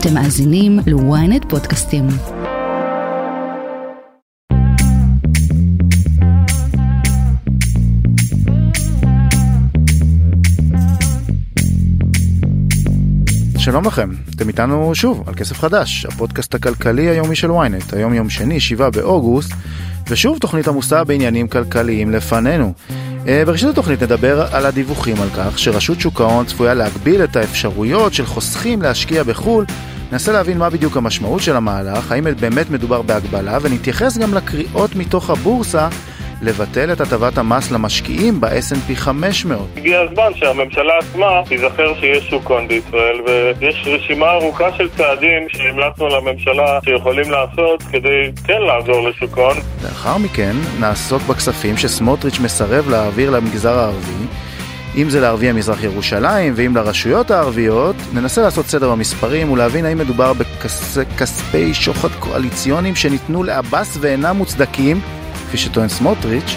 אתם מאזינים ל-ynet פודקאסטים. שלום לכם, אתם איתנו שוב על כסף חדש, הפודקאסט הכלכלי היומי של ynet, היום יום שני, 7 באוגוסט, ושוב תוכנית עמוסה בעניינים כלכליים לפנינו. אה, בראשית התוכנית נדבר על הדיווחים על כך שרשות שוק ההון צפויה להגביל את האפשרויות של חוסכים להשקיע בחו"ל. ננסה להבין מה בדיוק המשמעות של המהלך, האם באמת מדובר בהגבלה, ונתייחס גם לקריאות מתוך הבורסה לבטל את הטבת המס למשקיעים ב-S&P 500. הגיע הזמן שהממשלה עצמה תיזכר שיש שוק הון בישראל ויש רשימה ארוכה של צעדים שהמלצנו לממשלה שיכולים לעשות כדי כן לעזור לשוק הון. לאחר מכן נעסוק בכספים שסמוטריץ' מסרב להעביר למגזר הערבי. אם זה לערביי מזרח ירושלים ואם לרשויות הערביות, ננסה לעשות סדר במספרים ולהבין האם מדובר בכספי שוחד קואליציוניים שניתנו לעבאס ואינם מוצדקים כפי שטוען סמוטריץ',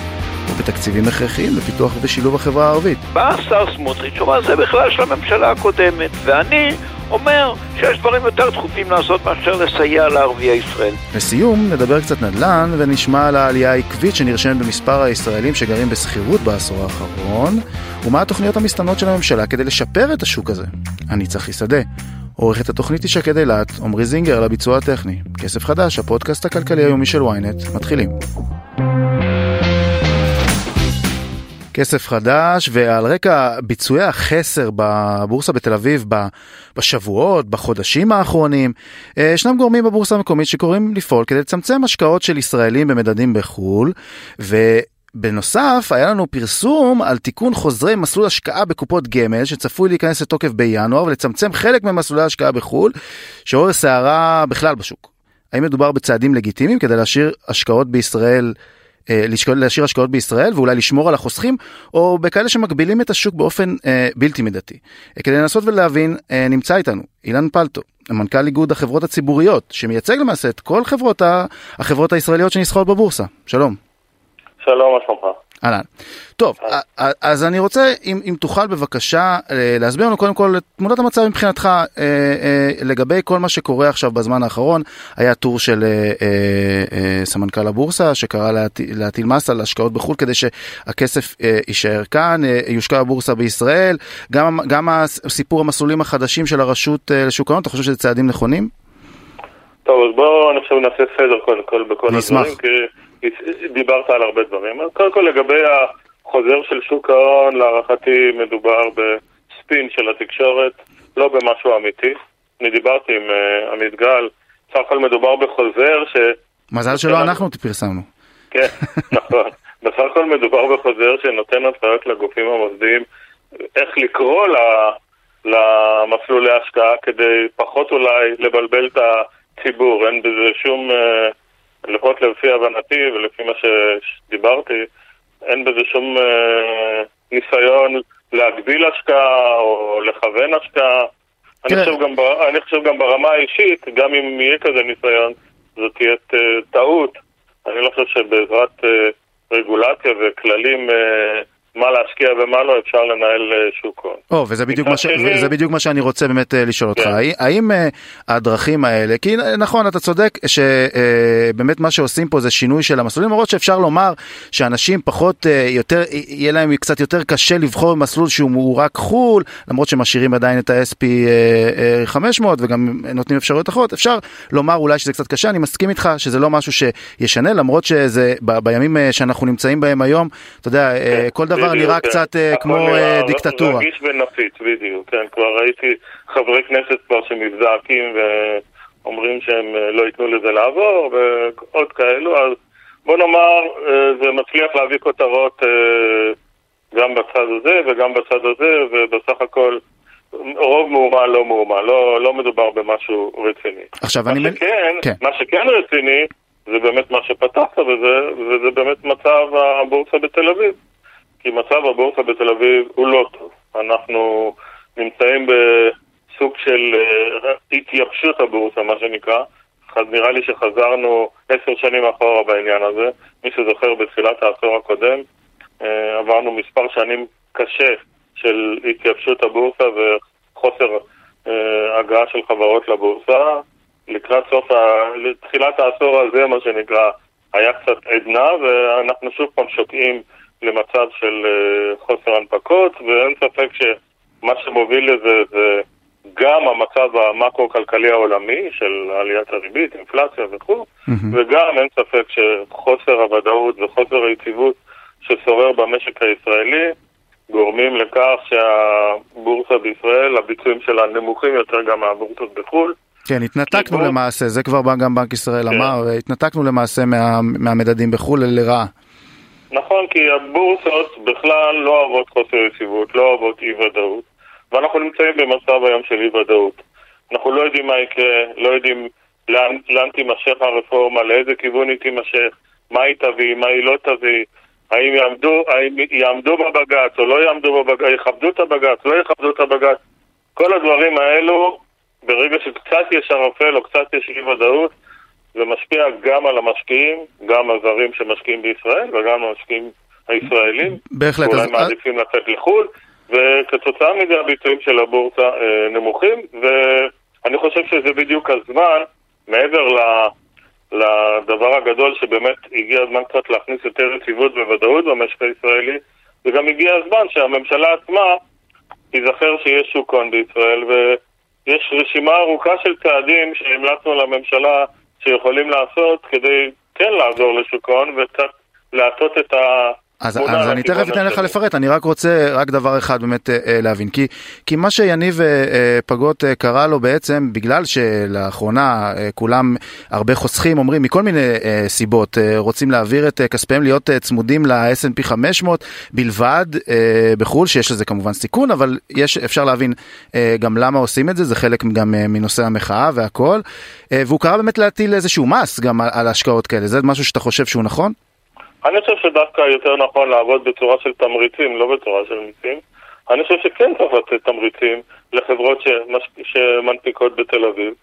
ובתקציבים הכרחיים לפיתוח ושילוב החברה הערבית. בא השר סמוטריץ', הוא אומר, זה בכלל של הממשלה הקודמת, ואני אומר שיש דברים יותר דחופים לעשות מאשר לסייע לערביי ישראל. לסיום, נדבר קצת נדל"ן ונשמע על העלייה העקבית שנרשמת במספר הישראלים שגרים בשכירות בעשור האחרון, ומה התוכניות המסתמנות של הממשלה כדי לשפר את השוק הזה. אני צחי שדה. עורכת התוכנית היא שקד אילת, עמרי זינגר על הביצוע הטכני. כסף חדש, הפודקאסט הכלכלי היומי של ynet, מתחילים. כסף חדש, ועל רקע ביצועי החסר בבורסה בתל אביב בשבועות, בחודשים האחרונים, אה, ישנם גורמים בבורסה המקומית שקוראים לפעול כדי לצמצם השקעות של ישראלים במדדים בחו"ל, ו... בנוסף, היה לנו פרסום על תיקון חוזרי מסלול השקעה בקופות גמל שצפוי להיכנס לתוקף בינואר ולצמצם חלק ממסלולי ההשקעה בחו"ל, שעורר סערה בכלל בשוק. האם מדובר בצעדים לגיטימיים כדי להשאיר השקעות בישראל אה, להשאיר השקעות בישראל ואולי לשמור על החוסכים, או בכאלה שמגבילים את השוק באופן אה, בלתי מידתי. אה, כדי לנסות ולהבין, אה, נמצא איתנו אילן פלטו, מנכ"ל איגוד החברות הציבוריות, שמייצג למעשה את כל חברות, ה, החברות הישראליות שנסחרות בבורסה. שלום. שלום, מה שלומך? אהלן. טוב, אז אני רוצה, אם, אם תוכל בבקשה אה, להסביר לנו קודם כל את תמונת המצב מבחינתך אה, אה, לגבי כל מה שקורה עכשיו בזמן האחרון. היה טור של סמנכ"ל הבורסה שקרא להטיל, להטיל מס על השקעות בחו"ל כדי שהכסף יישאר כאן, יושקע בבורסה בישראל. גם, גם הסיפור המסלולים החדשים של הרשות לשוק ההון, אתה חושב שזה צעדים נכונים? טוב, אז בואו אני חושב נעשה סדר קודם כל בכל הדברים. כי... דיברת על הרבה דברים. אז קודם כל לגבי החוזר של שוק ההון, להערכתי מדובר בספין של התקשורת, לא במשהו אמיתי. אני דיברתי עם uh, עמית גל, סך הכל מדובר בחוזר ש... מזל שלא אנחנו פרסמנו. כן, נכון. בסך הכל מדובר בחוזר שנותן הנחיות לגופים המוסדיים איך לקרוא. למסלולי השקעה כדי פחות אולי לבלבל את הציבור. אין בזה שום... Uh, לפחות לפי הבנתי ולפי מה שדיברתי, אין בזה שום אה, ניסיון להגביל השקעה או לכוון השקעה. אני חושב, גם, אני חושב גם ברמה האישית, גם אם יהיה כזה ניסיון, זאת תהיה אה, טעות. אני לא חושב שבעזרת אה, רגולציה וכללים אה, מה להשקיע ומה לא, אפשר לנהל אה, שוק הון. או, וזה בדיוק, מה ש... שני... וזה בדיוק מה שאני רוצה באמת אה, לשאול אותך. כן. האם אה, הדרכים האלה, כי נכון, אתה צודק שבאמת מה שעושים פה זה שינוי של המסלולים, למרות שאפשר לומר שאנשים פחות, יותר, יהיה להם קצת יותר קשה לבחור מסלול שהוא רק חו"ל, למרות שמשאירים עדיין את ה-SP 500 וגם נותנים אפשרויות אחרות, אפשר לומר אולי שזה קצת קשה, אני מסכים איתך שזה לא משהו שישנה, למרות שזה בימים שאנחנו נמצאים בהם היום, אתה יודע, כן. כל דבר... דבר נראה כן. קצת אה, כמו אה, דיקטטורה. רגיש ונפיץ, בדיוק, כן, כבר ראיתי חברי כנסת כבר שמזדעקים ואומרים שהם אה, לא ייתנו לזה לעבור ועוד כאלו, אז בוא נאמר, זה מצליח להביא כותרות גם בצד הזה וגם בצד הזה, ובסך הכל רוב מהומה לא מהומה, לא, לא מדובר במשהו רציני. עכשיו אני... מה שכן, כן. מה שכן רציני, זה באמת מה שפתחת בזה, וזה באמת מצב הבורסה בתל אביב. כי מצב הבורסה בתל אביב הוא לא טוב. אנחנו נמצאים בסוג של אה, התייבשות הבורסה, מה שנקרא. נראה לי שחזרנו עשר שנים אחורה בעניין הזה. מי שזוכר, בתחילת העשור הקודם אה, עברנו מספר שנים קשה של התייבשות הבורסה וחוסר אה, הגעה של חברות לבורסה. לקראת סוף, ה... לתחילת העשור הזה, מה שנקרא, היה קצת עדנה, ואנחנו שוב פעם שוקעים למצב של אה, חוסר הנפקות, ואין ספק שמה שמוביל לזה זה גם המצב המקרו-כלכלי העולמי של עליית הריבית, אינפלציה וכו', mm-hmm. וגם אין ספק שחוסר הוודאות וחוסר היציבות ששורר במשק הישראלי גורמים לכך שהבורסה בישראל, הביצועים שלה נמוכים יותר גם מהבורסות בחו"ל. כן, התנתקנו בוא... למעשה, זה כבר גם בנק ישראל כן. אמר, התנתקנו למעשה מה, מהמדדים בחו"ל לרעה. נכון, כי הבורסות בכלל לא אוהבות חוסר יציבות, לא אוהבות אי ודאות, ואנחנו נמצאים במצב היום של אי ודאות. אנחנו לא יודעים מה יקרה, לא יודעים לאן, לאן תימשך הרפורמה, לאיזה כיוון היא תימשך, מה היא תביא, מה היא לא תביא, האם יעמדו, האם יעמדו בבג"ץ או לא יעמדו בבג"ץ, יכבדו את הבג"ץ, לא יכבדו את הבג"ץ. כל הדברים האלו, ברגע שקצת יש ערפל או קצת יש אי ודאות, זה משפיע גם על המשקיעים, גם הזרים שמשקיעים בישראל וגם המשקיעים הישראלים. בהחלט. אולי אז... מעדיפים לצאת לחו"ל, וכתוצאה מזה הביצועים של הבורסה אה, נמוכים, ואני חושב שזה בדיוק הזמן, מעבר ל... לדבר הגדול שבאמת הגיע הזמן קצת להכניס יותר יציבות וודאות במשק הישראלי, וגם הגיע הזמן שהממשלה עצמה תיזכר שיש שוק הון בישראל, ויש רשימה ארוכה של צעדים שהמלצנו לממשלה שיכולים לעשות כדי כן לעזור לשוק ההון וקצת להטות את ה... אז, אז אני תכף אתן לך לפרט, אני רק רוצה רק דבר אחד באמת אה, אה, להבין, כי, כי מה שיניב אה, אה, פגות אה, קרא לו בעצם, בגלל שלאחרונה אה, כולם, הרבה חוסכים אומרים מכל מיני אה, סיבות, אה, רוצים להעביר את אה, כספיהם להיות אה, צמודים ל-S&P 500 בלבד אה, בחו"ל, שיש לזה כמובן סיכון, אבל יש, אפשר להבין אה, גם למה עושים את זה, זה חלק גם אה, מנושא המחאה והכל, אה, והוא קרא באמת להטיל איזשהו מס גם על, על השקעות כאלה, זה משהו שאתה חושב שהוא נכון? אני חושב שדווקא יותר נכון לעבוד בצורה של תמריצים, לא בצורה של מיסים. אני חושב שכן צריך לתת תמריצים לחברות שמש... שמנפיקות בתל אביב,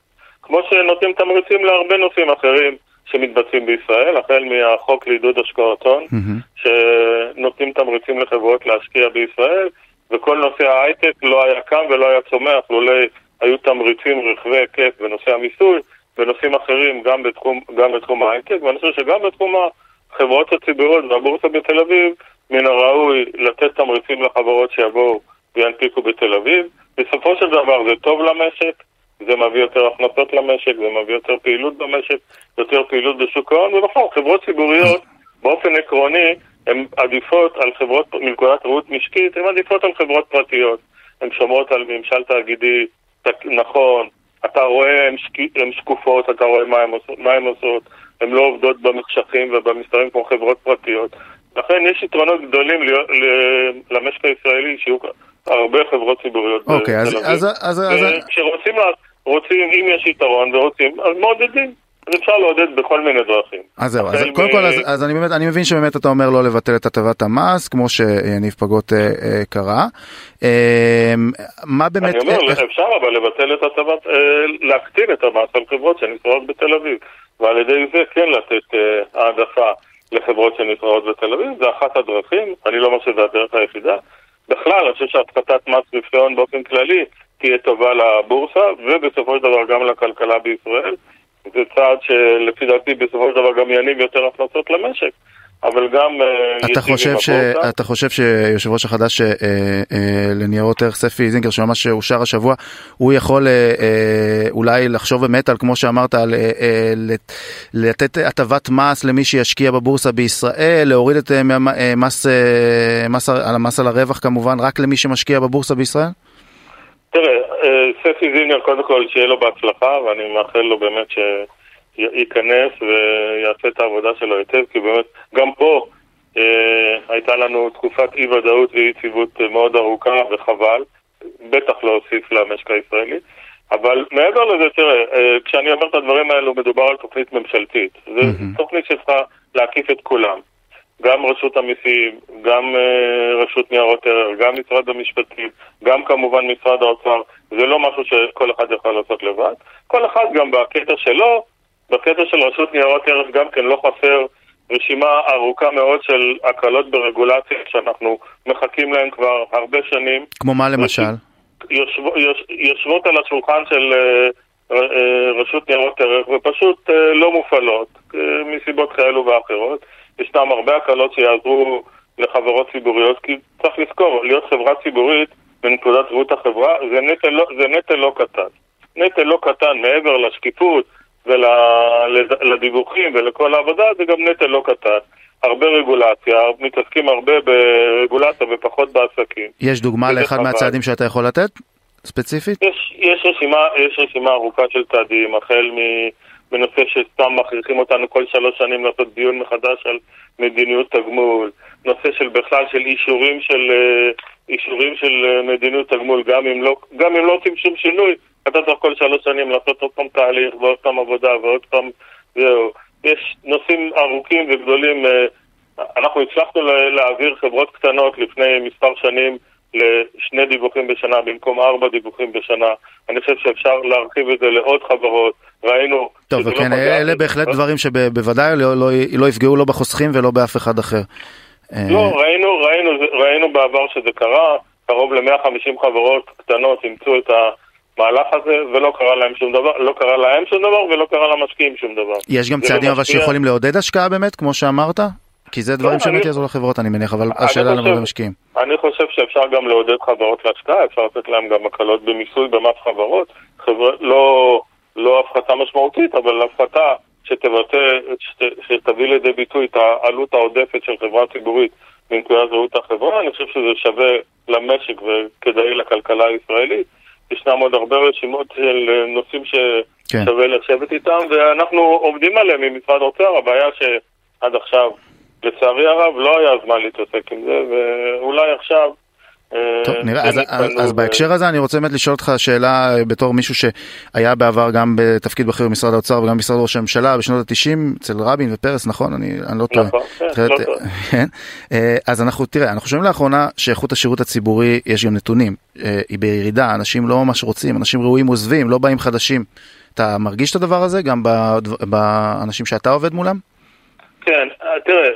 כמו שנותנים תמריצים להרבה נושאים אחרים שמתבצעים בישראל, החל מהחוק לעידוד השקעות הון, mm-hmm. שנותנים תמריצים לחברות להשקיע בישראל, וכל נושא ההייטק לא היה קם ולא היה צומח, לולא היו תמריצים רחבי היקף בנושא המיסוי, ונושאים אחרים גם בתחום, גם בתחום ההייטק, ואני חושב שגם בתחום ה... החברות הציבוריות והבורסה בתל אביב, מן הראוי לתת תמריצים לחברות שיבואו וינפיקו בתל אביב. בסופו של דבר זה טוב למשק, זה מביא יותר הכנסות למשק, זה מביא יותר פעילות במשק, יותר פעילות בשוק ההון, ובכלל חברות ציבוריות באופן עקרוני הן עדיפות על חברות, מנקודת ראות משקית, הן עדיפות על חברות פרטיות. הן שומרות על ממשל תאגידי נכון, אתה רואה, הן שקופות, אתה רואה מה הן עושות, הן לא עובדות במחשכים ובמסתרים כמו חברות פרטיות. לכן יש יתרונות גדולים למשק הישראלי שיהיו הרבה חברות ציבוריות אוקיי, אז, אז, אז, אז... כשרוצים, רוצים, אם יש יתרון ורוצים, אז מעודדים. אז אפשר לעודד בכל מיני דרכים. אז זהו, אז קודם כל, אז, אז אני, באמת, אני מבין שבאמת אתה אומר לא לבטל את הטבת המס, כמו שיניב פגות אה, אה, קרא. אה, מה באמת... אני אומר, איך... אפשר אבל לבטל את הטבת, אה, להקטין את המס על חברות שנמצאות בתל אביב. ועל ידי זה כן לתת אה, העדפה לחברות שנקראות בתל אביב, זה אחת הדרכים, אני לא אומר שזה הדרך היחידה. בכלל, אני חושב שהפחתת מס רווחי הון באופן כללי תהיה טובה לבורסה, ובסופו של דבר גם לכלכלה בישראל. זה צעד שלפי דעתי בסופו של דבר גם יניב יותר הכנסות למשק. אבל גם אה, אתה חושב, ש... אתה חושב שיושב ראש החדש אה, אה, לניירות ערך ספי זינגר שממש אושר השבוע הוא יכול אה, אה, אולי לחשוב באמת על כמו שאמרת על אה, אה, לתת הטבת מס למי שישקיע בבורסה בישראל להוריד את אה, מס, אה, מס על המס על הרווח כמובן רק למי שמשקיע בבורסה בישראל? תראה, אה, ספי זינגר קודם כל שיהיה לו בהצלחה ואני מאחל לו באמת ש... ייכנס ויעשה את העבודה שלו היטב, כי באמת גם פה אה, הייתה לנו תקופת אי ודאות ואי יציבות מאוד ארוכה וחבל, בטח לא הוסיף למשק הישראלי. אבל מעבר לזה, תראה, אה, כשאני אומר את הדברים האלו, מדובר על תוכנית ממשלתית. זו mm-hmm. תוכנית שצריכה להקיף את כולם. גם רשות המיסים, גם uh, רשות ניירות ערך, גם משרד המשפטים, גם כמובן משרד האוצר. זה לא משהו שכל אחד יכול לעשות לבד. כל אחד גם בקטע שלו בקטע של רשות ניירות ערך גם כן לא חסר רשימה ארוכה מאוד של הקלות ברגולציה שאנחנו מחכים להן כבר הרבה שנים. כמו מה למשל? יושב, יוש, יושבות על השולחן של רשות ניירות ערך ופשוט לא מופעלות מסיבות כאלו ואחרות. ישנם הרבה הקלות שיעזרו לחברות ציבוריות, כי צריך לזכור, להיות חברה ציבורית בנקודת זהות החברה זה נטל, לא, זה נטל לא קטן. נטל לא קטן מעבר לשקיפות ולדיווחים ולכל העבודה זה גם נטל לא קטן. הרבה רגולציה, מתעסקים הרבה ברגולציה ופחות בעסקים. יש דוגמה לאחד חבל. מהצעדים שאתה יכול לתת? ספציפית? יש, יש, רשימה, יש רשימה ארוכה של צעדים, החל מ... בנושא שסתם מכריחים אותנו כל שלוש שנים לעשות דיון מחדש על מדיניות תגמול, נושא של בכלל של אישורים של, אה, אישורים של אה, מדיניות תגמול, גם אם לא, גם אם לא עושים שום שינוי, אתה צריך כל שלוש שנים לעשות עוד פעם תהליך ועוד פעם עבודה ועוד פעם, זהו. יש נושאים ארוכים וגדולים, אה, אנחנו הצלחנו להעביר חברות קטנות לפני מספר שנים לשני דיווחים בשנה במקום ארבע דיווחים בשנה. אני חושב שאפשר להרחיב את זה לעוד חברות. ראינו... טוב, וכן, לא אלה בהחלט דברים שבוודאי לא, לא, לא יפגעו לא בחוסכים ולא באף אחד אחר. לא, ראינו, ראינו, ראינו בעבר שזה קרה, קרוב ל-150 חברות קטנות אימצו את המהלך הזה, ולא קרה להם שום דבר, לא קרה להם שום דבר ולא קרה למשקיעים שום דבר. יש גם צעדים אבל שיכולים לעודד השקעה באמת, כמו שאמרת? כי זה דברים כן, שבאמת יעזרו לחברות אני מניח, אבל השאלה למה הם משקיעים. אני חושב שאפשר גם לעודד חברות להשקעה, אפשר לתת להם גם הקלות במיסוי במס חברות, לא, לא הפחתה משמעותית, אבל הפחתה שתבטא, שתביא לידי ביטוי את העלות העודפת של חברה ציבורית מנקודת זהות החברה, אני חושב שזה שווה למשק וכדאי לכלכלה הישראלית. ישנם עוד הרבה רשימות של נושאים כן. ששווה כן. לשבת איתם, ואנחנו עובדים עליהם עם משרד האוצר, הבעיה שעד עכשיו, לצערי הרב, לא היה זמן להתעסק עם זה, ואולי עכשיו טוב, אה, נראה, אז, אז, אז בהקשר הזה אני רוצה באמת לשאול אותך שאלה אה, בתור מישהו שהיה בעבר גם בתפקיד בכיר במשרד האוצר וגם במשרד ראש הממשלה בשנות ה-90 אצל רבין ופרס, נכון? אני, אני לא טועה. נכון, כן, לא טועה. כן. אה, אז אנחנו, תראה, אנחנו שומעים לאחרונה שאיכות השירות הציבורי, יש גם נתונים, היא בירידה, אנשים לא ממש רוצים, אנשים ראויים עוזבים, לא באים חדשים. אתה מרגיש את הדבר הזה גם באנשים שאתה עובד מולם? כן, תראה,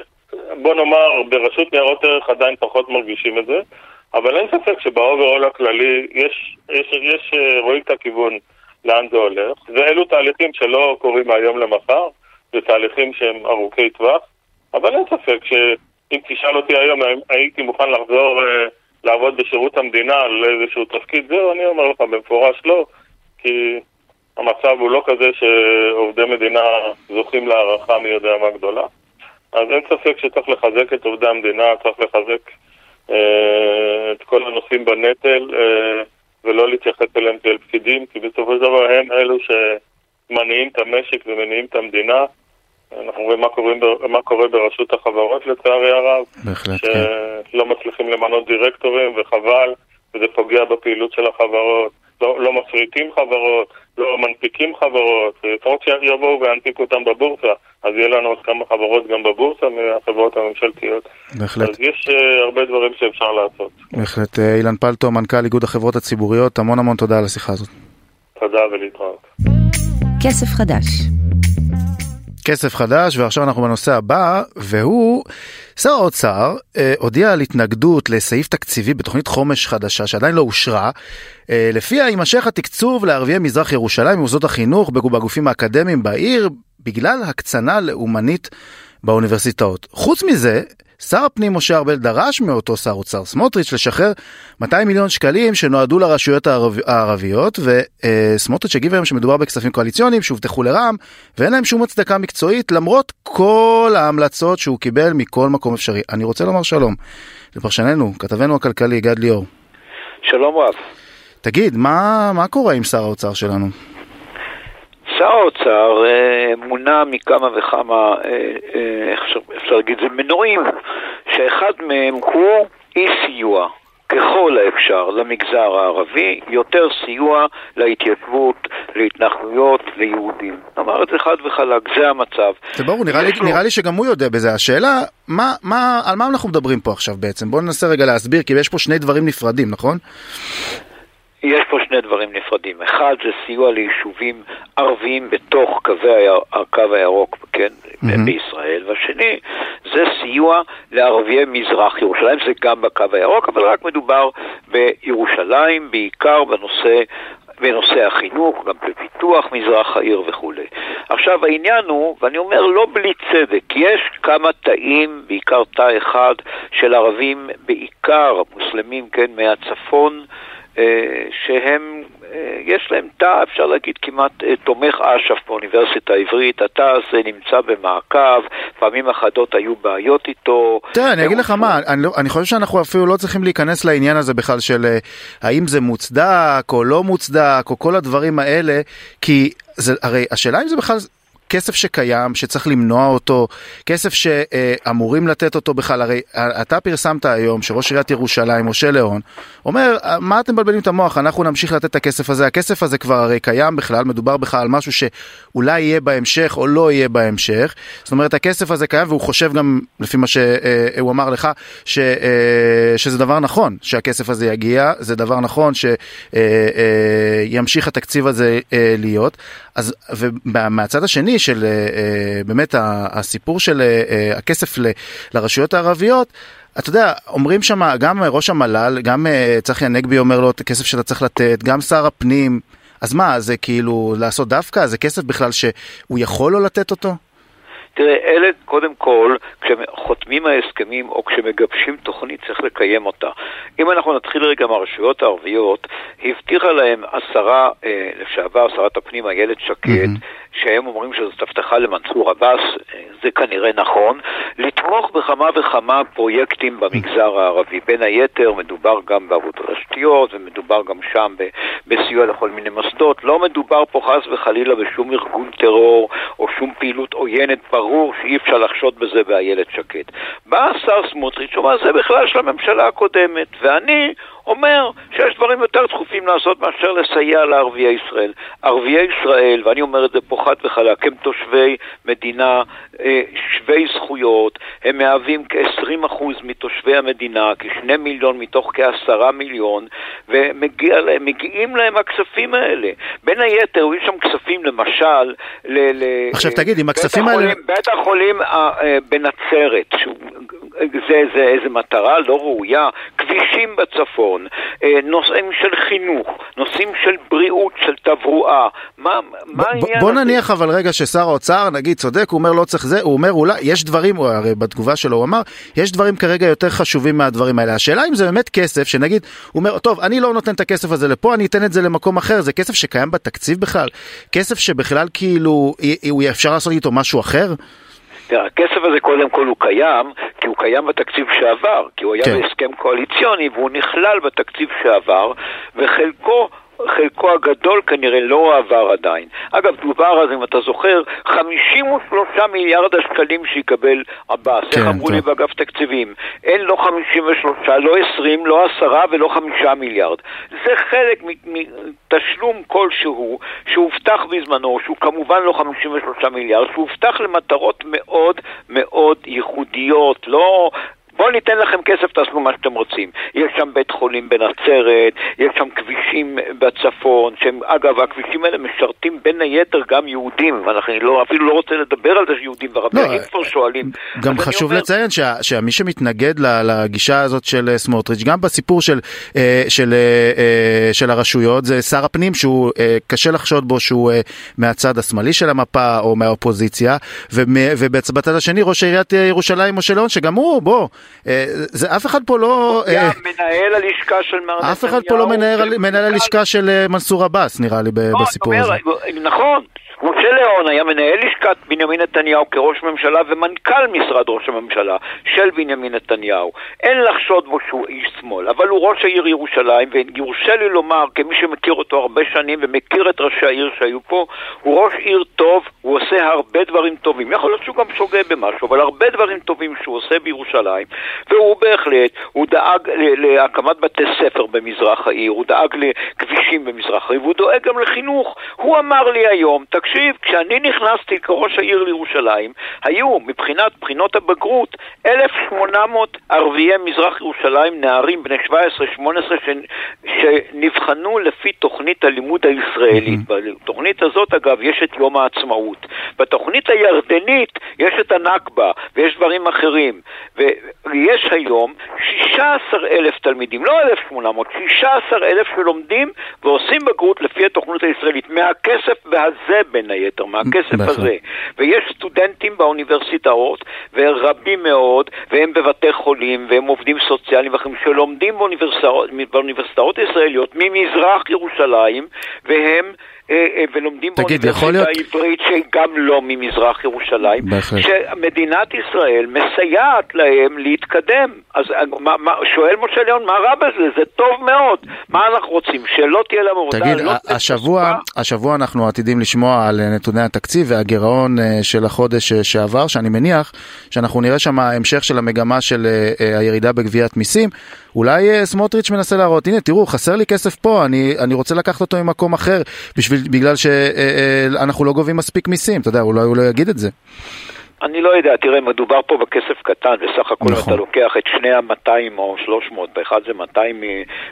בוא נאמר, ברשות ניירות ערך עדיין פחות מרגישים את זה. אבל אין ספק שבאוברול הכללי יש, יש, יש, אה, רואים את הכיוון לאן זה הולך, ואלו תהליכים שלא קורים מהיום למחר, זה תהליכים שהם ארוכי טווח, אבל אין ספק שאם תשאל אותי היום הייתי מוכן לחזור uh, לעבוד בשירות המדינה על איזשהו תפקיד, זהו, אני אומר לך במפורש לא, כי המצב הוא לא כזה שעובדי מדינה זוכים להערכה מי יודע מה גדולה. אז אין ספק שצריך לחזק את עובדי המדינה, צריך לחזק אה, את כל הנושאים בנטל אה, ולא להתייחס אליהם כאל פקידים, כי בסופו של דבר הם אלו שמניעים את המשק ומניעים את המדינה. אנחנו רואים מה קורה, מה קורה ברשות החברות לצערי הרב. בהחלט, כן. שלא מצליחים למנות דירקטורים וחבל, וזה פוגע בפעילות של החברות. לא, לא מפריטים חברות, לא מנפיקים חברות, לפחות שיבואו וינפיקו אותם בבורסה, אז יהיה לנו עוד כמה חברות גם בבורסה מהחברות הממשלתיות. בהחלט. אז יש uh, הרבה דברים שאפשר לעשות. בהחלט. Uh, אילן פלטו, מנכ"ל איגוד החברות הציבוריות, המון המון תודה על השיחה הזאת. תודה ולהתראות. כסף חדש כסף חדש ועכשיו אנחנו בנושא הבא והוא שר האוצר אה, הודיע על התנגדות לסעיף תקציבי בתוכנית חומש חדשה שעדיין לא אושרה אה, לפיה יימשך התקצוב לערביי מזרח ירושלים במוסדות החינוך ובגופים האקדמיים בעיר בגלל הקצנה לאומנית באוניברסיטאות. חוץ מזה שר הפנים משה ארבל דרש מאותו שר אוצר סמוטריץ' לשחרר 200 מיליון שקלים שנועדו לרשויות הערב... הערביות וסמוטריץ' הגיב היום שמדובר בכספים קואליציוניים שהובטחו לרע"מ ואין להם שום הצדקה מקצועית למרות כל ההמלצות שהוא קיבל מכל מקום אפשרי. אני רוצה לומר שלום לפרשננו, כתבנו הכלכלי גד ליאור. שלום רב. תגיד, מה, מה קורה עם שר האוצר שלנו? שר האוצר אה, מונה מכמה וכמה, אה, אה, איך אפשר להגיד, זה מנועים, שאחד מהם הוא אי סיוע. ככל האפשר למגזר הערבי, יותר סיוע להתיישבות, להתנחלויות, ליהודים. אמר את זה חד וחלק, זה המצב. זה ברור, נראה לי, לו... נראה לי שגם הוא יודע בזה. השאלה, מה, מה, על מה אנחנו מדברים פה עכשיו בעצם? בואו ננסה רגע להסביר, כי יש פה שני דברים נפרדים, נכון? יש פה שני דברים נפרדים. אחד זה סיוע ליישובים ערביים בתוך קווי הקו הירוק, כן, mm-hmm. בישראל, והשני זה סיוע לערביי מזרח ירושלים, זה גם בקו הירוק, אבל רק מדובר בירושלים, בעיקר בנושא בנושא החינוך, גם בפיתוח מזרח העיר וכולי. עכשיו העניין הוא, ואני אומר לא בלי צדק, יש כמה תאים, בעיקר תא אחד של ערבים, בעיקר מוסלמים, כן, מהצפון, שהם, אה, יש להם תא, אפשר להגיד כמעט אה, תומך אש"ף באוניברסיטה העברית, התא הזה נמצא במעקב, פעמים אחדות היו בעיות איתו. תראה, אני אגיד לך מה, אני, לא, אני חושב שאנחנו אפילו לא צריכים להיכנס לעניין הזה בכלל של האם זה מוצדק או לא מוצדק, או כל הדברים האלה, כי זה, הרי השאלה אם זה בכלל כסף שקיים, שצריך למנוע אותו, כסף שאמורים לתת אותו בכלל, הרי אתה פרסמת היום שראש עיריית ירושלים, משה ליאון, אומר, מה אתם מבלבלים את המוח, אנחנו נמשיך לתת את הכסף הזה, הכסף הזה כבר הרי קיים בכלל, מדובר בכלל על משהו שאולי יהיה בהמשך או לא יהיה בהמשך, זאת אומרת הכסף הזה קיים והוא חושב גם, לפי מה שהוא אמר לך, ש, שזה דבר נכון שהכסף הזה יגיע, זה דבר נכון שימשיך התקציב הזה להיות, אז ומהצד השני של אה, אה, באמת הסיפור של אה, הכסף לרשויות הערביות, אתה יודע, אומרים שם, גם ראש המל"ל, גם צחי הנגבי אומר לו את הכסף שאתה צריך לתת, גם שר הפנים, אז מה, זה כאילו לעשות דווקא? זה כסף בכלל שהוא יכול לא לתת אותו? תראה, אלה, קודם כל, כשחותמים ההסכמים או כשמגבשים תוכנית, צריך לקיים אותה. אם אנחנו נתחיל רגע מהרשויות הערביות, הבטיחה להם השרה אה, לשעבר, שרת הפנים איילת שקד, mm-hmm. שהם אומרים שזאת הבטחה למנסור עבאס, זה כנראה נכון, לתמוך בכמה וכמה פרויקטים במגזר הערבי. בין היתר מדובר גם בעבודות תשתיות ומדובר גם שם בסיוע לכל מיני מוסדות. לא מדובר פה חס וחלילה בשום ארגון טרור או שום פעילות עוינת, ברור שאי אפשר לחשוד בזה באיילת שקד. בא השר סמוטריץ', אומר, זה בכלל של הממשלה הקודמת, ואני אומר שיש דברים יותר דחופים לעשות מאשר לסייע לערביי ישראל. ערביי ישראל, ואני אומר את זה פה חד וחלק, הם תושבי מדינה אה, שווי זכויות, הם מהווים כ-20% מתושבי המדינה, כ-2 מיליון מתוך כ-10 מיליון, ומגיעים להם הכספים האלה. בין היתר, יש שם כספים למשל ל... עכשיו תגיד, אם הכספים האלה... בית החולים אה, אה, בנצרת, זה, זה איזה מטרה לא ראויה, כבישים בצפון, אה, נושאים של חינוך, נושאים של בריאות, של תברואה, מה, מה העניין בוא נניח אבל רגע ששר האוצר, נגיד, צודק, הוא אומר לא צריך זה, הוא אומר אולי, יש דברים, הרי בתגובה שלו הוא אמר, יש דברים כרגע יותר חשובים מהדברים האלה. השאלה אם זה באמת כסף, שנגיד, הוא אומר, טוב, אני לא נותן את הכסף הזה לפה, אני אתן את זה למקום אחר, זה כסף שקיים בתקציב בכלל? כסף שבכלל כאילו, אפשר לעשות איתו משהו אחר? הכסף הזה קודם כל הוא קיים, כי הוא קיים בתקציב שעבר, כי הוא היה כן. בהסכם קואליציוני והוא נכלל בתקציב שעבר, וחלקו חלקו הגדול כנראה לא עבר עדיין. אגב, דובר אז, אם אתה זוכר, 53 מיליארד השקלים שיקבל עבאס. כן, איך אמרו טוב. לי באגף תקציבים? אין לא 53, לא 20, לא 10 ולא 5 מיליארד. זה חלק מתשלום כלשהו שהובטח בזמנו, שהוא כמובן לא 53 מיליארד, שהובטח למטרות מאוד מאוד ייחודיות, לא בואו ניתן לכם כסף, תעשו מה שאתם רוצים. יש שם בית חולים בנצרת, יש שם כבישים בצפון, שהם, אגב, הכבישים האלה משרתים בין היתר גם יהודים, ואנחנו לא, אפילו לא רוצה לדבר על זה שיהודים וערבים לא, כבר שואלים. גם חשוב אומר... לציין שה, שמי שמתנגד לגישה הזאת של אה, סמוטריץ', גם בסיפור של, אה, של, אה, של הרשויות, זה שר הפנים שהוא קשה לחשוד בו שהוא מהצד השמאלי של המפה או מהאופוזיציה, ובצד השני ראש עיריית ירושלים משה ליאון, שגם הוא, בוא, אה, זה אף אחד פה לא... אה, מנהל הלשכה של מר נתניהו. אף אחד פה לא מנהל הלשכה של אה, מנסור עבאס, נראה לי, לא, בסיפור הזה. נכון. משה ליאון היה מנהל לשכת בנימין נתניהו כראש ממשלה ומנכ"ל משרד ראש הממשלה של בנימין נתניהו. אין לחשוד בו שהוא איש שמאל, אבל הוא ראש העיר ירושלים, ויורשה לי לומר, כמי שמכיר אותו הרבה שנים ומכיר את ראשי העיר שהיו פה, הוא ראש עיר טוב, הוא עושה הרבה דברים טובים. יכול להיות שהוא גם שוגה במשהו, אבל הרבה דברים טובים שהוא עושה בירושלים, והוא בהחלט, הוא דאג להקמת בתי ספר במזרח העיר, הוא דאג לכבישים במזרח העיר, והוא דואג גם לחינוך. הוא אמר לי היום, תקשיב, תקשיב, כשאני נכנסתי כראש העיר לירושלים, היו מבחינת בחינות הבגרות 1,800 ערביי מזרח ירושלים, נערים בני 17-18 שנבחנו לפי תוכנית הלימוד הישראלית. בתוכנית הזאת, אגב, יש את יום העצמאות. בתוכנית הירדנית יש את הנכבה ויש דברים אחרים. ויש היום 16,000 תלמידים, לא 1,800, 16,000 שלומדים ועושים בגרות לפי התוכנית הישראלית, מהכסף הזה בין היתר, מהכסף בהחלט. הזה. ויש סטודנטים באוניברסיטאות, ורבים מאוד, והם בבתי חולים, והם עובדים סוציאליים ואחרים, שלומדים באוניברסיטאות, באוניברסיטאות ישראליות ממזרח ירושלים, והם אה, אה, ולומדים באוניברסיטה העברית שגם לא ממזרח ירושלים, בהחלט. שמדינת ישראל מסייעת להם להתקדם. אז אה, מה, מה, שואל משה ליאון, מה רע בזה? זה טוב מאוד. מה אנחנו רוצים? שלא תהיה להם עבודה? תגיד, לא השבוע, השבוע אנחנו עתידים לשמוע על נתוני התקציב והגירעון של החודש שעבר, שאני מניח שאנחנו נראה שם המשך של המגמה של הירידה בגביית מיסים. אולי סמוטריץ' מנסה להראות, הנה תראו, חסר לי כסף פה, אני, אני רוצה לקחת אותו ממקום אחר בשביל בגלל שאנחנו לא גובים מספיק מיסים, אתה יודע, אולי הוא לא יגיד את זה. אני לא יודע, תראה, מדובר פה בכסף קטן, בסך הכל נכון. אתה לוקח את שני ה-200 או 300, באחד זה 200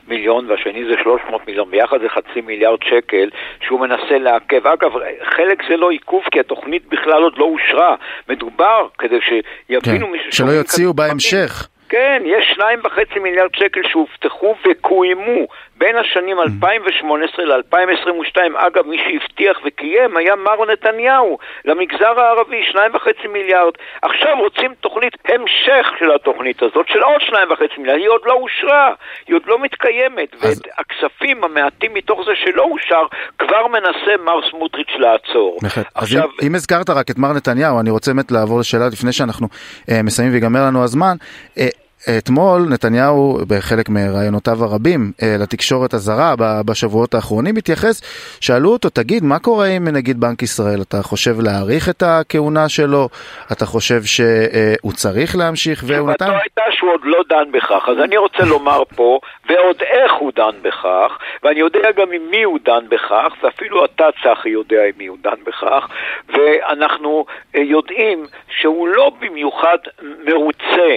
מיליון והשני זה 300 מיליון, ביחד זה חצי מיליארד שקל שהוא מנסה לעכב. אגב, חלק זה לא עיכוב כי התוכנית בכלל עוד לא אושרה. מדובר כדי שיבינו כן, מישהו... שלא יוציאו בהמשך. כן, יש שניים וחצי מיליארד שקל שהובטחו וקוימו בין השנים 2018 mm. ל-2022. אגב, מי שהבטיח וקיים היה מר נתניהו למגזר הערבי, שניים וחצי מיליארד. עכשיו רוצים תוכנית המשך של התוכנית הזאת, של עוד שניים וחצי מיליארד. היא עוד לא אושרה, היא עוד לא מתקיימת. אז... ואת הכספים המעטים מתוך זה שלא אושר, כבר מנסה מר סמוטריץ' לעצור. בהחלט. עכשיו... אז אם, אם הזכרת רק את מר נתניהו, אני רוצה באמת לעבור לשאלה לפני שאנחנו אה, מסיימים ויגמר לנו הזמן. אה, אתמול נתניהו בחלק מראיונותיו הרבים אה, לתקשורת הזרה בשבועות האחרונים התייחס, שאלו אותו תגיד מה קורה עם נגיד בנק ישראל, אתה חושב להאריך את הכהונה שלו, אתה חושב שהוא צריך להמשיך והוא נתן... הייתה שהוא עוד לא דן בכך, אז אני רוצה לומר פה, ועוד איך הוא דן בכך, ואני יודע גם עם מי הוא דן בכך, ואפילו אתה צחי יודע עם מי הוא דן בכך, ואנחנו אה, יודעים שהוא לא במיוחד מרוצה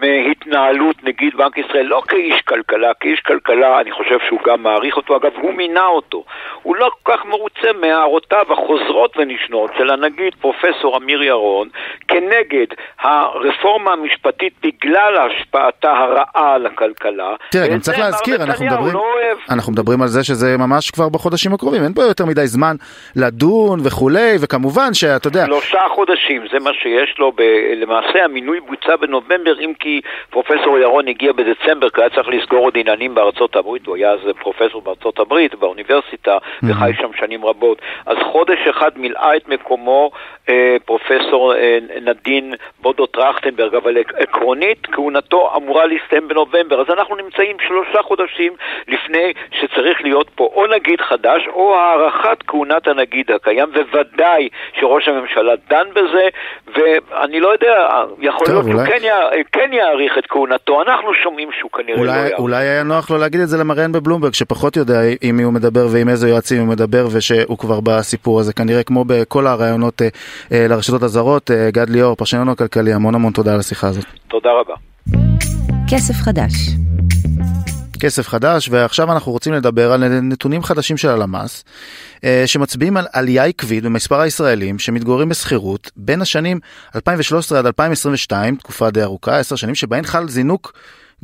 מהתנהלות נגיד בנק ישראל, לא כאיש כלכלה, כאיש כלכלה אני חושב שהוא גם מעריך אותו, אגב הוא מינה אותו. הוא לא כל כך מרוצה מהערותיו החוזרות ונשנות של הנגיד פרופסור אמיר ירון כנגד הרפורמה המשפטית בגלל השפעתה הרעה על הכלכלה. תראה, גם צריך להזכיר, אנחנו מדברים, לא אנחנו מדברים על זה שזה ממש כבר בחודשים הקרובים, אין פה יותר מדי זמן לדון וכולי, וכמובן שאתה יודע... שלושה חודשים, זה מה שיש לו, ב... למעשה המינוי בוצע בנובמבר, אם כי פרופסור ירון הגיע בדצמבר, כי היה צריך לסגור עוד עניינים בארצות הברית, הוא היה אז פרופסור בארצות הברית, באוניברסיטה, mm-hmm. וחי שם שנים רבות. אז חודש אחד מילאה את מקומו אה, פרופסור אה, נדין בודו טרכטנברג, אבל עקרונית כהונתו אמורה להסתיים בנובמבר. אז אנחנו נמצאים שלושה חודשים לפני שצריך להיות פה או נגיד חדש, או הארכת כהונת הנגיד הקיים, וודאי שראש הממשלה דן בזה, ואני לא יודע, יכול להיות שהוא כן, כן יאריך את כהונתו, אנחנו שומעים שהוא כנראה אולי, לא יאריך. אולי היה נוח לו להגיד את זה למראיין בבלומברג, שפחות יודע עם מי הוא מדבר ועם איזה יועצים הוא מדבר, ושהוא כבר בסיפור הזה, כנראה כמו בכל הרעיונות אה, אה, לרשתות הזרות. אה, גד ליאור, פרשננו הכלכלי, המון המון תודה על השיחה הזאת. תודה רבה. כסף חדש. כסף חדש, ועכשיו אנחנו רוצים לדבר על נתונים חדשים של הלמ"ס, אה, שמצביעים על עלייה עקבית במספר הישראלים שמתגוררים בשכירות בין השנים 2013 עד 2022, תקופה די ארוכה, עשר שנים, שבהן חל זינוק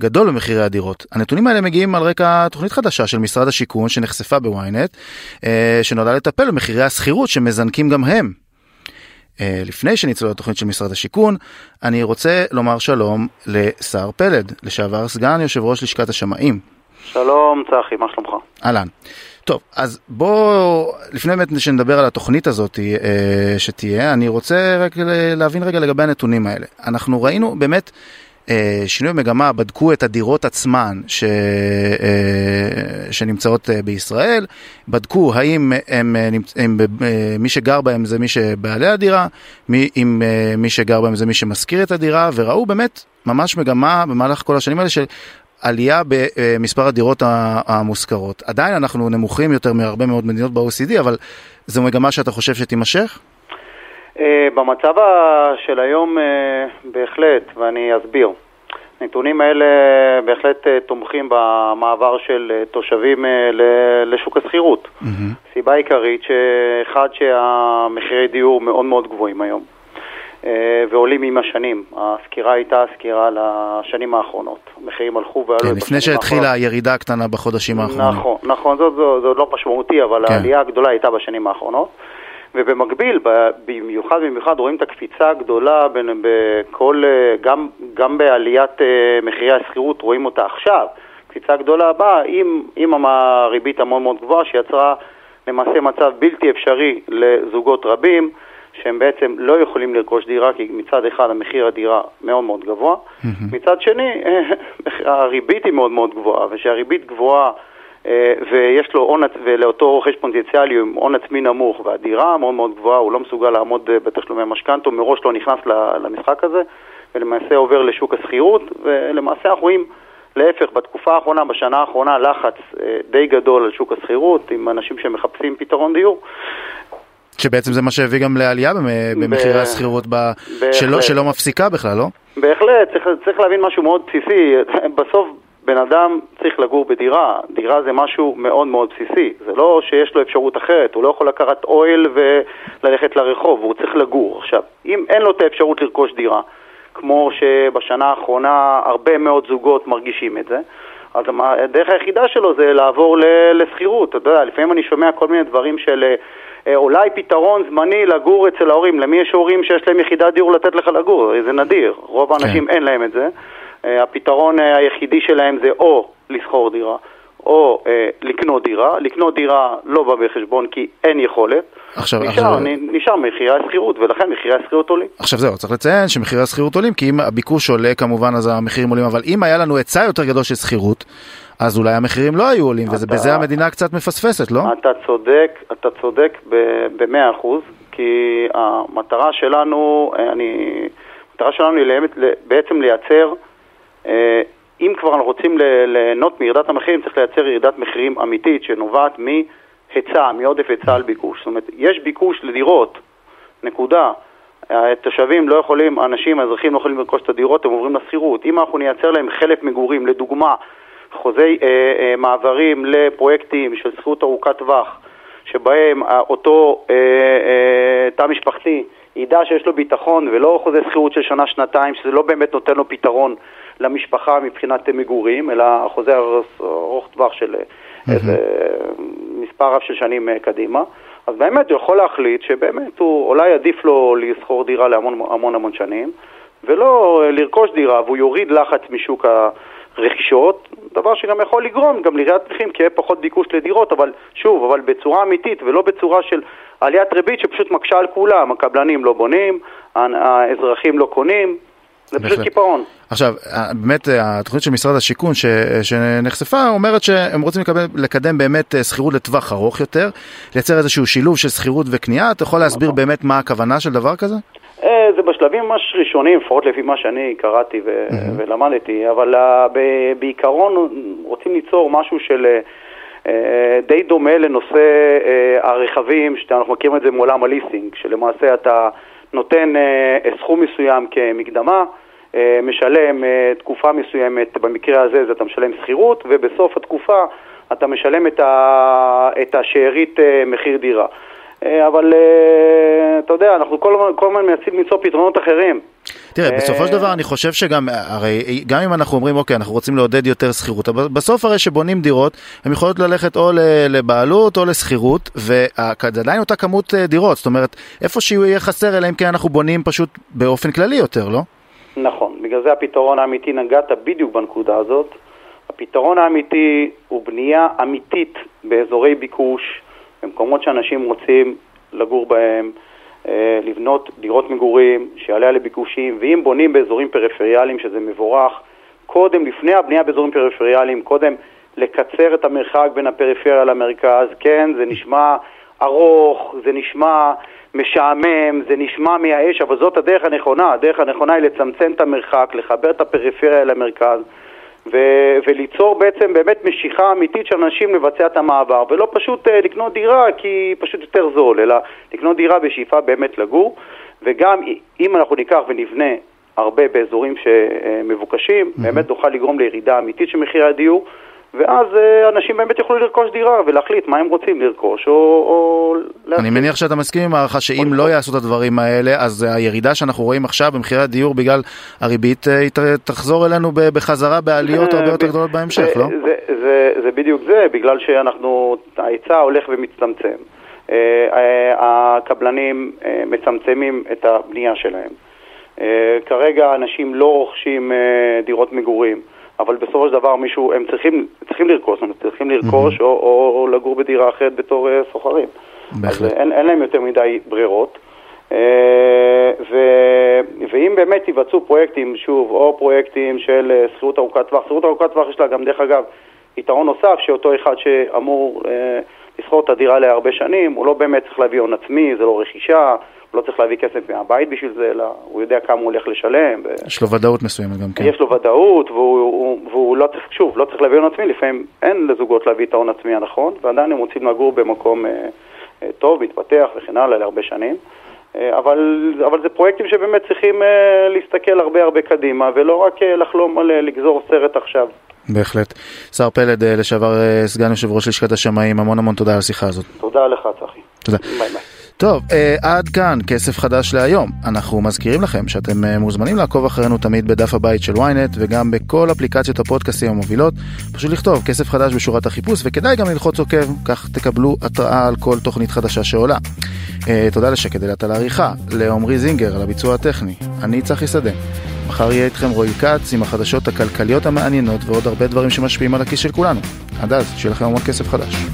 גדול במחירי הדירות. הנתונים האלה מגיעים על רקע תוכנית חדשה של משרד השיכון שנחשפה בוויינט, אה, שנועדה לטפל במחירי השכירות שמזנקים גם הם. אה, לפני שנצלול לתוכנית של משרד השיכון, אני רוצה לומר שלום לשר פלד, לשעבר סגן יושב ראש לשכת השמאים. שלום צחי, מה שלומך? אהלן. טוב, אז בואו, לפני באמת שנדבר על התוכנית הזאת אה, שתהיה, אני רוצה רק להבין רגע לגבי הנתונים האלה. אנחנו ראינו באמת שינוי מגמה, בדקו את הדירות עצמן ש... אה, שנמצאות אה, בישראל, בדקו האם הם, הם, מי שגר בהם זה מי שבעלי הדירה, מי, אם מי שגר בהם זה מי שמשכיר את הדירה, וראו באמת ממש מגמה במהלך כל השנים האלה של עלייה במספר הדירות המושכרות. עדיין אנחנו נמוכים יותר מהרבה מאוד מדינות ב-OECD, אבל זו מגמה שאתה חושב שתימשך? אה, במצב של היום אה, בהחלט, ואני אסביר. הנתונים האלה בהחלט אה, תומכים במעבר של תושבים לשוק השכירות. Mm-hmm. סיבה עיקרית שאחד שהמחירי דיור מאוד מאוד גבוהים היום. ועולים עם השנים. הסקירה הייתה סקירה לשנים האחרונות. המחירים הלכו ועלו כן, לפני שהתחילה הירידה הקטנה בחודשים האחרונים. נכון, נכון, זה עוד לא משמעותי, אבל כן. העלייה הגדולה הייתה בשנים האחרונות. ובמקביל, במיוחד במיוחד רואים את הקפיצה הגדולה בין, בכל, גם, גם בעליית אה, מחירי השכירות, רואים אותה עכשיו. קפיצה גדולה הבאה עם, עם הריבית המאוד מאוד גבוהה שיצרה למעשה מצב בלתי אפשרי לזוגות רבים שהם בעצם לא יכולים לרכוש דירה כי מצד אחד המחיר הדירה מאוד מאוד גבוה, mm-hmm. מצד שני הריבית היא מאוד מאוד גבוהה וכשהריבית גבוהה אה, ויש לו הון, ולאותו רוכש פוטנציאלי עם הון עצמי נמוך והדירה מאוד מאוד גבוהה, הוא לא מסוגל לעמוד אה, בתשלומי משכנתו, מראש לא נכנס למשחק הזה, ולמעשה עובר לשוק השכירות, ולמעשה אנחנו רואים להפך, בתקופה האחרונה, בשנה האחרונה, לחץ אה, די גדול על שוק השכירות, עם אנשים שמחפשים פתרון דיור. שבעצם זה מה שהביא גם לעלייה במחירי השכירות שלא, שלא מפסיקה בכלל, לא? בהחלט, צריך, צריך להבין משהו מאוד בסיסי. בסוף בן אדם צריך לגור בדירה, דירה זה משהו מאוד מאוד בסיסי, זה לא שיש לו אפשרות אחרת, הוא לא יכול לקחת אוהל וללכת לרחוב, הוא צריך לגור. עכשיו, אם אין לו את האפשרות לרכוש דירה, כמו שבשנה האחרונה הרבה מאוד זוגות מרגישים את זה, אז הדרך היחידה שלו זה לעבור לשכירות. אתה יודע, לפעמים אני שומע כל מיני דברים של אה, אולי פתרון זמני לגור אצל ההורים. למי יש הורים שיש להם יחידת דיור לתת לך לגור? זה נדיר, רוב האנשים כן. אין להם את זה. אה, הפתרון אה, היחידי שלהם זה או לשכור דירה, או אה, לקנות דירה. לקנות דירה לא בא בחשבון כי אין יכולת. עכשיו, נשאר, עכשיו... נשאר מחירי השכירות, ולכן מחירי השכירות עולים. עכשיו זהו, צריך לציין שמחירי השכירות עולים, כי אם הביקוש עולה כמובן אז המחירים עולים, אבל אם היה לנו היצע יותר גדול של שכירות, אז אולי המחירים לא היו עולים, אתה... ובזה המדינה קצת מפספסת, לא? אתה צודק, אתה צודק במאה אחוז, כי המטרה שלנו, אה, אני, המטרה שלנו היא בעצם לייצר אם כבר אנחנו רוצים ליהנות מירידת המחירים, צריך לייצר ירידת מחירים אמיתית שנובעת מהיצע, מעודף היצע על ביקוש. זאת אומרת, יש ביקוש לדירות, נקודה. התושבים לא יכולים, האנשים, האזרחים לא יכולים לרכוש את הדירות, הם עוברים לשכירות. אם אנחנו נייצר להם חלף מגורים, לדוגמה, חוזי אה, אה, מעברים לפרויקטים של שכירות ארוכת טווח, שבהם אה, אותו אה, אה, תא משפחתי ידע שיש לו ביטחון ולא חוזה שכירות של שנה-שנתיים, שזה לא באמת נותן לו פתרון למשפחה מבחינת מגורים, אלא חוזה ארוך טווח של איזה מספר רב של שנים אה, קדימה. אז באמת הוא יכול להחליט שבאמת הוא אולי עדיף לו לשכור דירה להמון המון המון שנים, ולא לרכוש דירה, והוא יוריד לחץ משוק הרכישות, דבר שגם יכול לגרום גם לעיריית מחירים, כי יהיה פחות ביקוש לדירות, אבל שוב, אבל בצורה אמיתית ולא בצורה של עליית ריבית שפשוט מקשה על כולם, הקבלנים לא בונים, האזרחים לא קונים, זה פשוט קיפאון. עכשיו, באמת התוכנית של משרד השיכון ש, שנחשפה אומרת שהם רוצים לקבל, לקדם באמת אה, שכירות לטווח ארוך יותר, לייצר איזשהו שילוב של שכירות וקנייה, אתה יכול להסביר נכון. באמת מה הכוונה של דבר כזה? אה, זה בשלבים ממש ראשונים, לפחות לפי מה שאני קראתי ו- mm-hmm. ולמדתי, אבל uh, בעיקרון רוצים ליצור משהו של די דומה לנושא הרכבים, שאנחנו מכירים את זה מעולם הליסינג, שלמעשה אתה נותן uh, סכום מסוים כמקדמה, uh, משלם uh, תקופה מסוימת, במקרה הזה אתה משלם שכירות, ובסוף התקופה אתה משלם את, ה- את השארית uh, מחיר דירה. אה, אבל אה, אתה יודע, אנחנו כל הזמן מנסים למצוא פתרונות אחרים. תראה, אה, בסופו של דבר אני חושב שגם, הרי גם אם אנחנו אומרים, אוקיי, אנחנו רוצים לעודד יותר שכירות, בסוף הרי שבונים דירות, הם יכולות ללכת או לבעלות או לשכירות, וזה עדיין אותה כמות דירות, זאת אומרת, איפה שהוא יהיה חסר, אלא אם כן אנחנו בונים פשוט באופן כללי יותר, לא? נכון, בגלל זה הפתרון האמיתי, נגעת בדיוק בנקודה הזאת. הפתרון האמיתי הוא בנייה אמיתית באזורי ביקוש, במקומות שאנשים רוצים לגור בהם, אה, לבנות דירות מגורים, שיעלה על הביקושים, ואם בונים באזורים פריפריאליים, שזה מבורך, קודם, לפני הבנייה באזורים פריפריאליים, קודם לקצר את המרחק בין הפריפריה למרכז, כן, זה נשמע ארוך, זה נשמע משעמם, זה נשמע מייאש, אבל זאת הדרך הנכונה, הדרך הנכונה היא לצמצם את המרחק, לחבר את הפריפריה למרכז. ו- וליצור בעצם באמת משיכה אמיתית של אנשים לבצע את המעבר, ולא פשוט uh, לקנות דירה כי פשוט יותר זול, אלא לקנות דירה בשאיפה באמת לגור, וגם אם אנחנו ניקח ונבנה הרבה באזורים שמבוקשים, mm-hmm. באמת נוכל לגרום לירידה אמיתית של מחירי הדיור. ואז אה, אנשים באמת יוכלו לרכוש דירה ולהחליט מה הם רוצים לרכוש או... או אני מניח שאתה מסכים עם הערכה שאם לא יעשו את הדברים האלה, אז הירידה שאנחנו רואים עכשיו במחירי הדיור בגלל הריבית אה, תחזור אלינו בחזרה בעליות הרבה יותר גדולות בהמשך, לא? זה, זה, זה בדיוק זה, בגלל שאנחנו, ההיצע הולך ומצטמצם. אה, הקבלנים מצמצמים את הבנייה שלהם. כרגע אנשים לא רוכשים דירות מגורים. אבל בסופו של דבר מישהו, הם צריכים, צריכים לרכוש, הם צריכים לרכוש mm-hmm. או, או, או לגור בדירה אחרת בתור uh, סוחרים. בהחלט. אז אין, אין להם יותר מדי ברירות. Uh, ו, ואם באמת ייווצאו פרויקטים, שוב, או פרויקטים של שכירות ארוכת טווח, שכירות ארוכת טווח יש לה גם, דרך אגב, יתרון נוסף, שאותו אחד שאמור uh, לשכור את הדירה להרבה שנים, הוא לא באמת צריך להביא הון עצמי, זה לא רכישה, לא צריך להביא כסף מהבית בשביל זה, אלא הוא יודע כמה הוא הולך לשלם. יש לו ודאות מסוימת גם כן. יש לו ודאות, והוא, והוא, והוא לא צריך, שוב, לא צריך להביא הון עצמי, לפעמים אין לזוגות להביא את ההון עצמי הנכון, ועדיין הם רוצים לגור במקום אה, אה, טוב, מתפתח וכן הלאה להרבה שנים. אה, אבל, אבל זה פרויקטים שבאמת צריכים אה, להסתכל הרבה הרבה קדימה, ולא רק אה, לחלום על אה, לגזור סרט עכשיו. בהחלט. שר פלד, אה, לשעבר אה, סגן יושב ראש לשכת השמאים, המון המון תודה על השיחה הזאת. תודה לך, צחי. תודה. ביי ביי. טוב, אה, עד כאן כסף חדש להיום. אנחנו מזכירים לכם שאתם אה, מוזמנים לעקוב אחרינו תמיד בדף הבית של ynet וגם בכל אפליקציות הפודקאסטים המובילות. פשוט לכתוב כסף חדש בשורת החיפוש וכדאי גם ללחוץ עוקב, כך תקבלו התראה על כל תוכנית חדשה שעולה. אה, תודה לשקד אלת על העריכה, לעמרי זינגר על הביצוע הטכני. אני צחי שדה. מחר יהיה איתכם רועי כץ עם החדשות הכלכליות המעניינות ועוד הרבה דברים שמשפיעים על הכיס של כולנו. עד אז, שיהיה לכם המון כסף חדש.